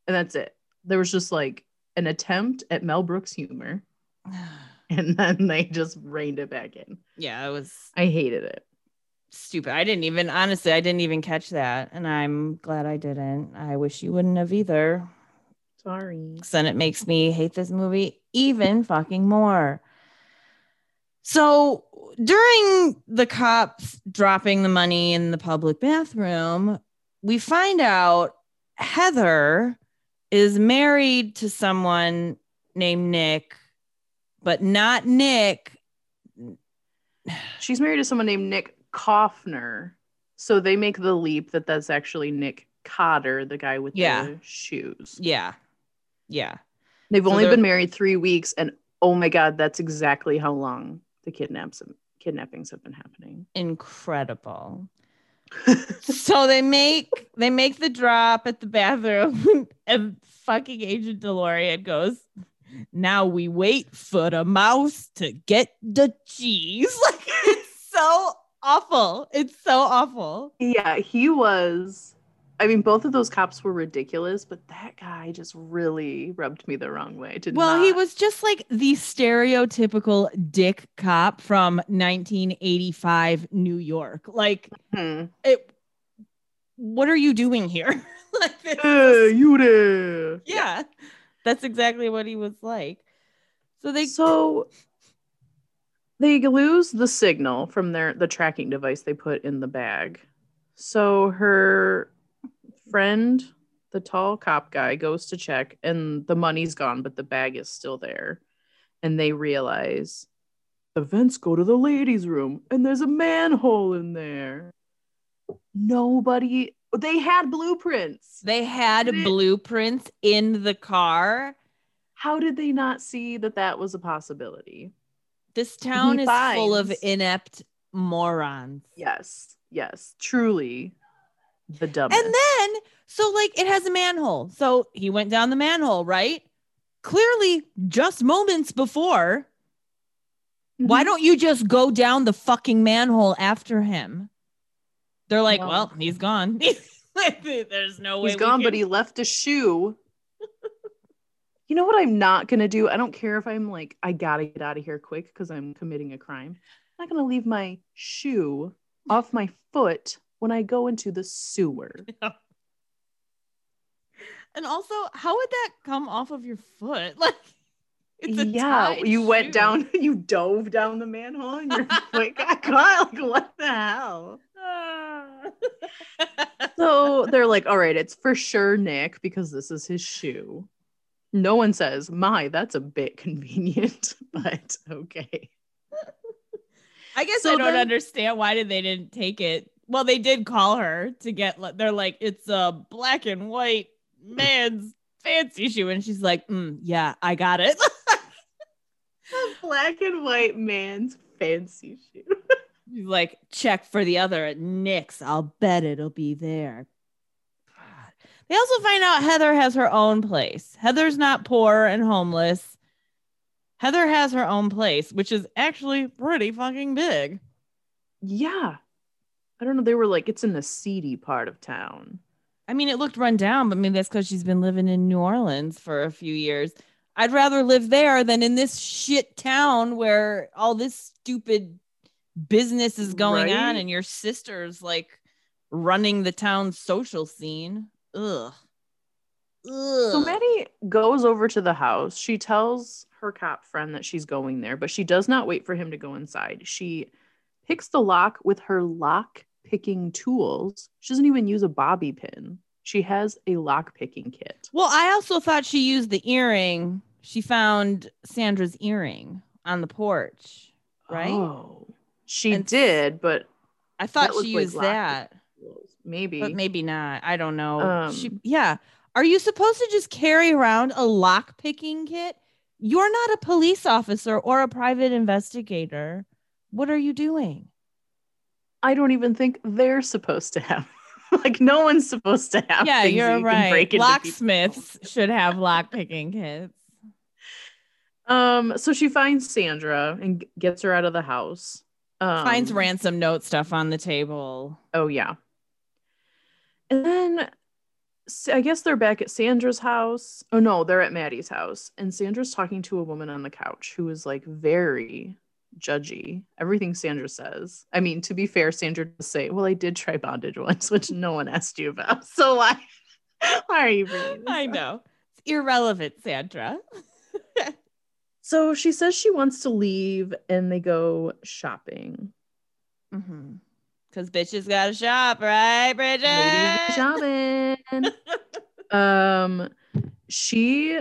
that's it. There was just like an attempt at Mel Brooks humor, and then they just reined it back in. yeah, it was I hated it. stupid. I didn't even honestly, I didn't even catch that, and I'm glad I didn't. I wish you wouldn't have either. Sorry. then it makes me hate this movie even fucking more. So during the cops dropping the money in the public bathroom, we find out Heather is married to someone named Nick, but not Nick. She's married to someone named Nick Kaufner, so they make the leap that that's actually Nick Cotter, the guy with Yeah. the shoes. Yeah. Yeah. They've So only they're- been married three weeks, and oh my god, that's exactly how long the kidnaps kidnappings have been happening. Incredible. So they make they make the drop at the bathroom and fucking agent delorean goes now we wait for the mouse to get the cheese like it's so awful it's so awful yeah, he was. I mean, both of those cops were ridiculous, but that guy just really rubbed me the wrong way. Did well he was just like the stereotypical dick cop from 1985 new york like Hmm. it what are you doing here like this Hey, you there? yeah that's exactly what he was like so they so they lose the signal from their the tracking device they put in the bag. So her friend, the tall cop guy, goes to check and the money's gone, but the bag is still there. And they realize the vents go to the ladies' room and there's a manhole in there. Nobody they had blueprints. they had it- blueprints in the car How did they not see that that was a possibility? this town He is full of inept morons Yes, yes, truly the dumbest. and then so like it has a manhole so he went down the manhole right clearly just moments before why Mhm. don't you just go down the fucking manhole after him they're like Well- well he's gone there's no way he's we gone, but he left a shoe. you know what I'm not gonna do? I don't care if I'm like, I gotta get out of here quick because I'm committing a crime. I'm not gonna leave my shoe off my foot when I go into the sewer. And also, how would that come off of your foot? Like, it's a yeah, you went down, you dove down the manhole, and your foot got caught. Ah, like, what the hell? Ah. So they're like, all right, it's for sure Nick because this is his shoe. No one says, my, that's a bit convenient, but okay. I guess So I don't then- understand why did they didn't take it. Well, they did call her to get. They're like, it's a black and white man's fancy shoe, and she's like, mm, yeah, I got it. A black and white man's fancy shoe. She's like, check for the other at Nick's. I'll bet it'll be there. God. They also find out Heather has her own place. Heather's not poor and homeless. Heather has her own place, which is actually pretty fucking big. Yeah. I don't know. They were like, it's in the seedy part of town. I mean, it looked run down, but maybe that's because she's been living in New Orleans for a few years. I'd rather live there than in this shit town where all this stupid business is going on and your sister's like running the town's social scene. Ugh. Ugh. So Maddie goes over to the house. She tells her cop friend that she's going there, but she does not wait for him to go inside. She picks the lock with her lock picking tools. She doesn't even use a bobby pin. She has a lock picking kit. well, I also thought she used the earring she found Sandra's earring on the porch, right? Oh, she And did, but I thought she like used lock that, maybe. but maybe not. I don't know. she, Um, yeah. Are you supposed to just carry around a lock picking kit? You're not a police officer or a private investigator. What are you doing? I don't even think they're supposed to have. like no one's supposed to have. yeah, you're you right. break into people's Locksmiths should have lock picking kits. Um, so she finds Sandra and gets her out of the house. Um, Finds ransom note stuff on the table. Oh yeah. And then I guess they're back at Sandra's house. Oh no, they're at Maddie's house, and Sandra's talking to a woman on the couch who is like very judgy. Everything Sandra says. I mean, to be fair, Sandra does say, "Well, I did try bondage once, which no one asked you about. So why, why are you I up?" know. It's irrelevant, Sandra. So she says she wants to leave, and they go shopping. Mm-hmm. Cause bitches gotta shop, right, Bridget? Ladies shopping. um, she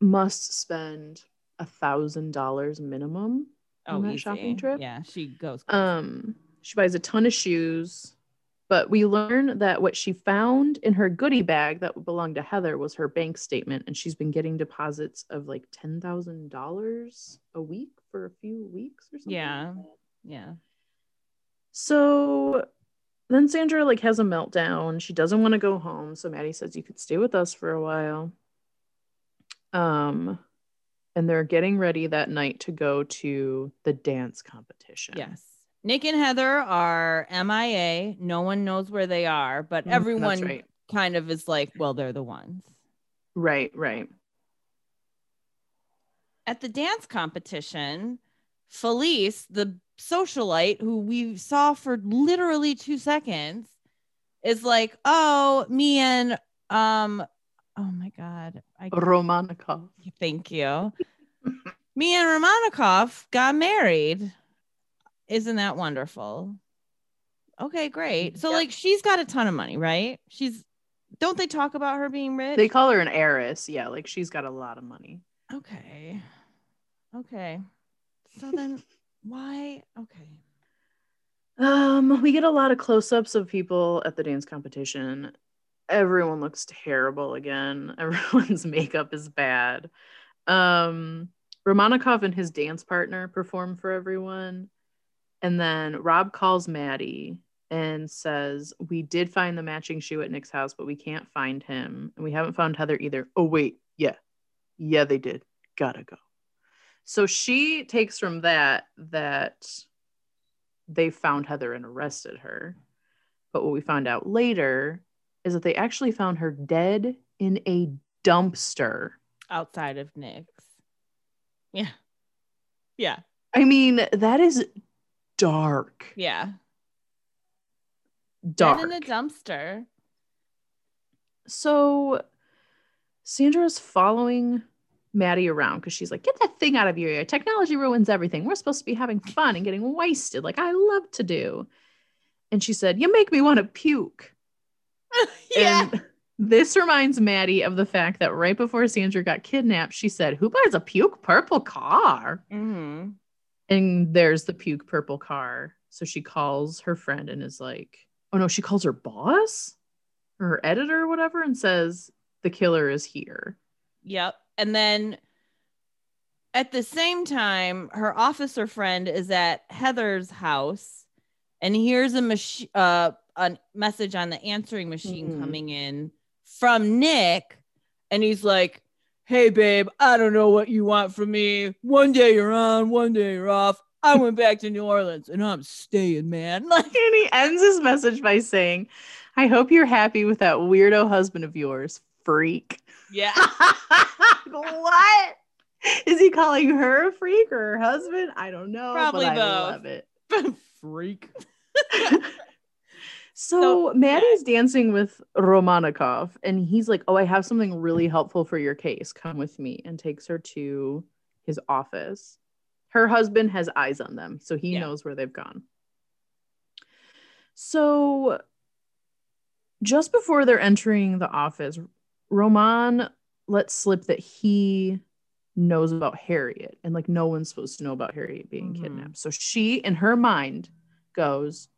must spend a thousand dollars minimum on that shopping trip. Oh, Yeah, she goes. crazy. Um, she buys a ton of shoes, but we learn that what she found in her goodie bag that belonged to Heather was her bank statement, and she's been getting deposits of like ten thousand dollars a week for a few weeks or something. Yeah. like yeah. So then Sandra like has a meltdown. She doesn't want to go home. So Maddie says you could stay with us for a while. Um and they're getting ready that night to go to the dance competition. Yes. Nick and Heather are MIA. No one knows where they are, but Mhm, everyone right. kind of is like, well, they're the ones. Right, right. At the dance competition, Felice, the socialite who we saw for literally two seconds, is like, oh, me and um, oh my god, I Romanikov. thank you. me and Romanikov got married. Isn't that wonderful? Okay, great. So Yep. like she's got a ton of money, right? She's don't they talk about her being rich? They call her an heiress. Yeah, like she's got a lot of money. okay. Okay. So then why? Okay. Um, we get a lot of close-ups of people at the dance competition. Everyone looks terrible again. Everyone's makeup is bad. Um, Romanikov and his dance partner perform for everyone. And then Rob calls Maddie and says, We did find the matching shoe at Nick's house, but we can't find him. And we haven't found Heather either. Oh, wait. Yeah. Yeah, they did. Gotta go. So she takes from that that they found Heather and arrested her. But what we found out later is that they actually found her dead in a dumpster. Outside of Nick's. Yeah. Yeah. I mean, that is dark. Yeah. Dark. Dead in a dumpster. so Sandra's following Maddie around because she's like, get that thing out of your ear. Technology ruins everything. We're supposed to be having fun and getting wasted like I love to do. And she said, You make me want to puke. yeah. And this reminds Maddie of the fact that right before Sandra got kidnapped, she said, Who buys a puke purple car? hmm And there's the puke purple car. So she calls her friend and is like, Oh no, she calls her boss or her editor or whatever and says, The killer is here. Yep. And then at the same time, her officer friend is at Heather's house and hears a mach- uh, a message on the answering machine Mhm. coming in from Nick. And he's like, Hey, babe, I don't know what you want from me. One day you're on, one day you're off. I went back to New Orleans and I'm staying, man. Like, And he ends his message by saying, I hope you're happy with that weirdo husband of yours, freak. yeah. what? Is he calling her a freak or her husband? I don't know. Probably but I both. love it. Freak. So, So, Maddie's dancing with Romanikov, and he's like, Oh, I have something really helpful for your case. Come with me, and takes her to his office. Her husband has eyes on them, so he Yeah. knows where they've gone. So, just before they're entering the office, Roman let slip that he knows about Harriet and like no one's supposed to know about Harriet being Mhm. kidnapped. So she in her mind goes,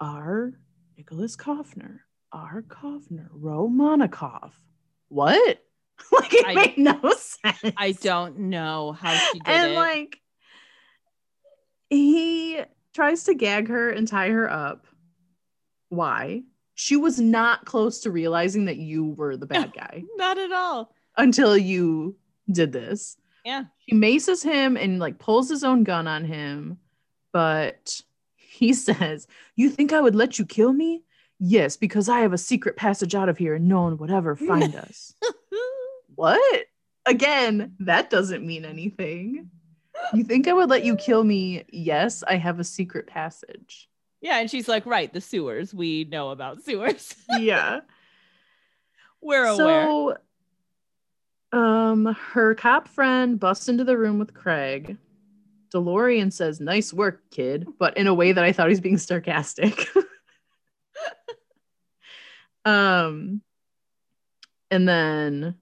R. Nicholas Kaufner, R. Kaufner, Romanikov. What? like it I- made no sense. I don't know how she did and it. And like he tries to gag her and tie her up. Why? She was not close to realizing that you were the bad guy Not at all. until you did this. Yeah. She maces him and like pulls his own gun on him, but he says, "You think I would let you kill me? Yes, because I have a secret passage out of here and no one would ever find us." what? Again, that doesn't mean anything. You think I would let you kill me? Yes, I have a secret passage. yeah, and she's like, right, the sewers. We know about sewers. Yeah. We're aware. So, um, her cop friend busts into the room with Craig. DeLorean says, "Nice work, kid," but in a way that I thought he's being sarcastic. um, and then,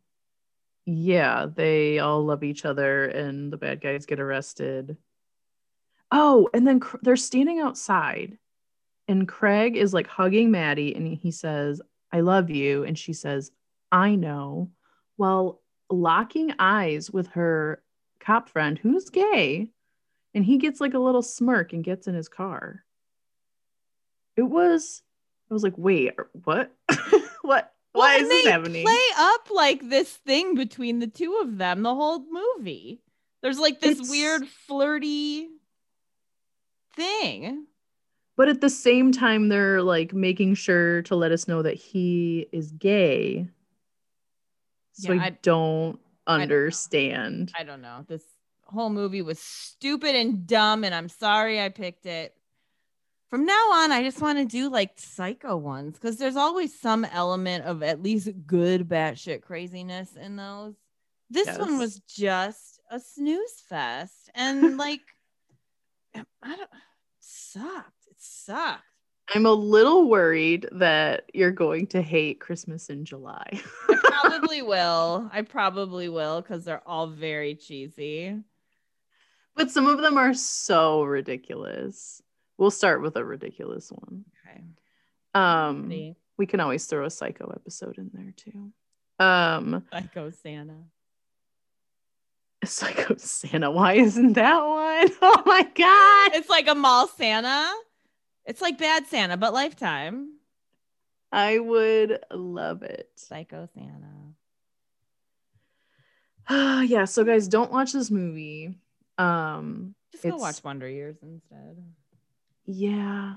yeah, they all love each other, and the bad guys get arrested. Oh, and then Cr- they're standing outside, and Craig is like hugging Maddie, and he says, I love you. And she says, I know, while locking eyes with her cop friend who's gay. And he gets like a little smirk and gets in his car. It was, I was like, wait, er, what? what? Well, Why and is this they happening? Play up like this thing between the two of them the whole movie. There's like this It's- weird flirty thing. but at the same time, they're like making sure to let us know that he is gay. So Yeah, I, I- don't don't know. understand. I don't know. This whole movie was stupid and dumb, and I'm sorry I picked it. From now on, I just want to do like psycho ones because there's always some element of at least good batshit craziness in those. This one was just a snooze fest, and like, I don't sucked. It sucked. I'm a little worried that you're going to hate Christmas in July. I probably will. I probably will because they're all very cheesy. But some of them are so ridiculous. We'll start with a ridiculous one. Okay. Um Ready? we can always throw a psycho episode in there too. Um Psycho Santa. Psycho Santa, why isn't that one? Oh my god. It's like a mall Santa. It's like bad Santa, but lifetime. I would love it. Psycho Santa. yeah, so guys, don't watch this movie. Um Just go watch Wonder Years instead. Yeah.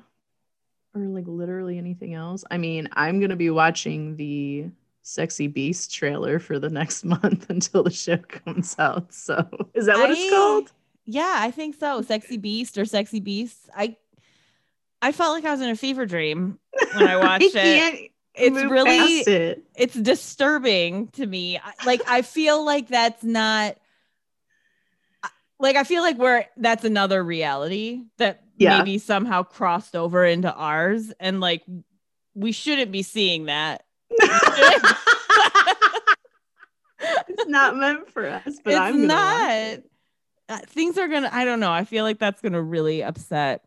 Or like literally anything else. I mean, I'm going to be watching the Sexy Beast trailer for the next month until the show comes out. So, is that what I- it's called? Yeah, I think so. Sexy Beast or Sexy Beasts. I I felt like I was in a fever dream when I watched it. It's really it. it's disturbing to me. Like I feel like that's not like I feel like we're that's another reality that Yeah. maybe somehow crossed over into ours and like we shouldn't be seeing that. it's not meant for us, but it's I'm not. Uh, things are gonna. I don't know. I feel like that's gonna really upset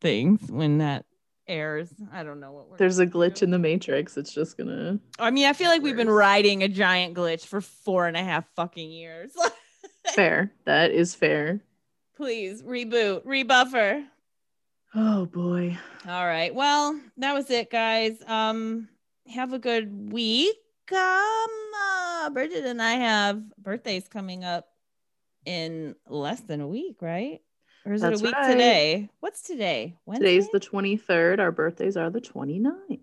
things when that airs. I don't know what we're. There's a glitch do. in the matrix. It's just gonna. I mean, I feel like we've been riding a giant glitch for four and a half fucking years. Fair. That is fair. Please reboot, rebuffer. Oh boy. All right. Well, that was it, guys. Um, have a good week. Um, uh, Bridget and I have birthdays coming up in less than a week, right? Or is That's it a week right. today? What's today? Wednesday? Today's the 23rd. Our birthdays are the 29th.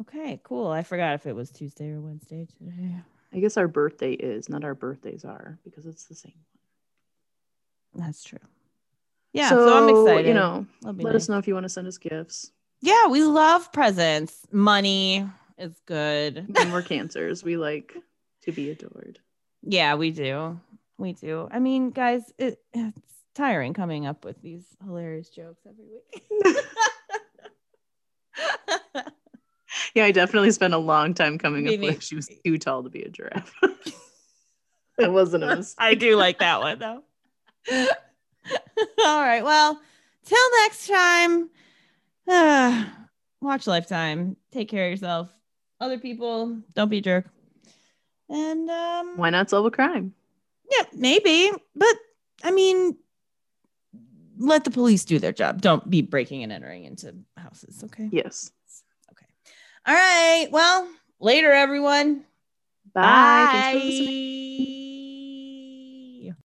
okay. Cool. I forgot if it was Tuesday or Wednesday today. I guess our birthday is, not our birthdays are, because it's the same. That's true. Yeah. So, I'm excited. You know, let nice. us know if you want to send us gifts. Yeah, we love presents. Money is good. Mean, we're cancers. We like to be adored. Yeah, we do. We do. I mean, guys, it, it's tiring coming up with these hilarious jokes every week. Yeah, I definitely spent a long time coming up with she was too tall to be a giraffe. it wasn't a mistake. I do like that one though. All right. Well, till next time. uh, watch Lifetime. Take care of yourself. Other people, don't be a jerk. And um Why not solve a crime? yeah, maybe. But I mean, let the police do their job. Don't be breaking and entering into houses. Okay. Yes. All right. Well, later, everyone. Bye. Thanks for listening. Bye.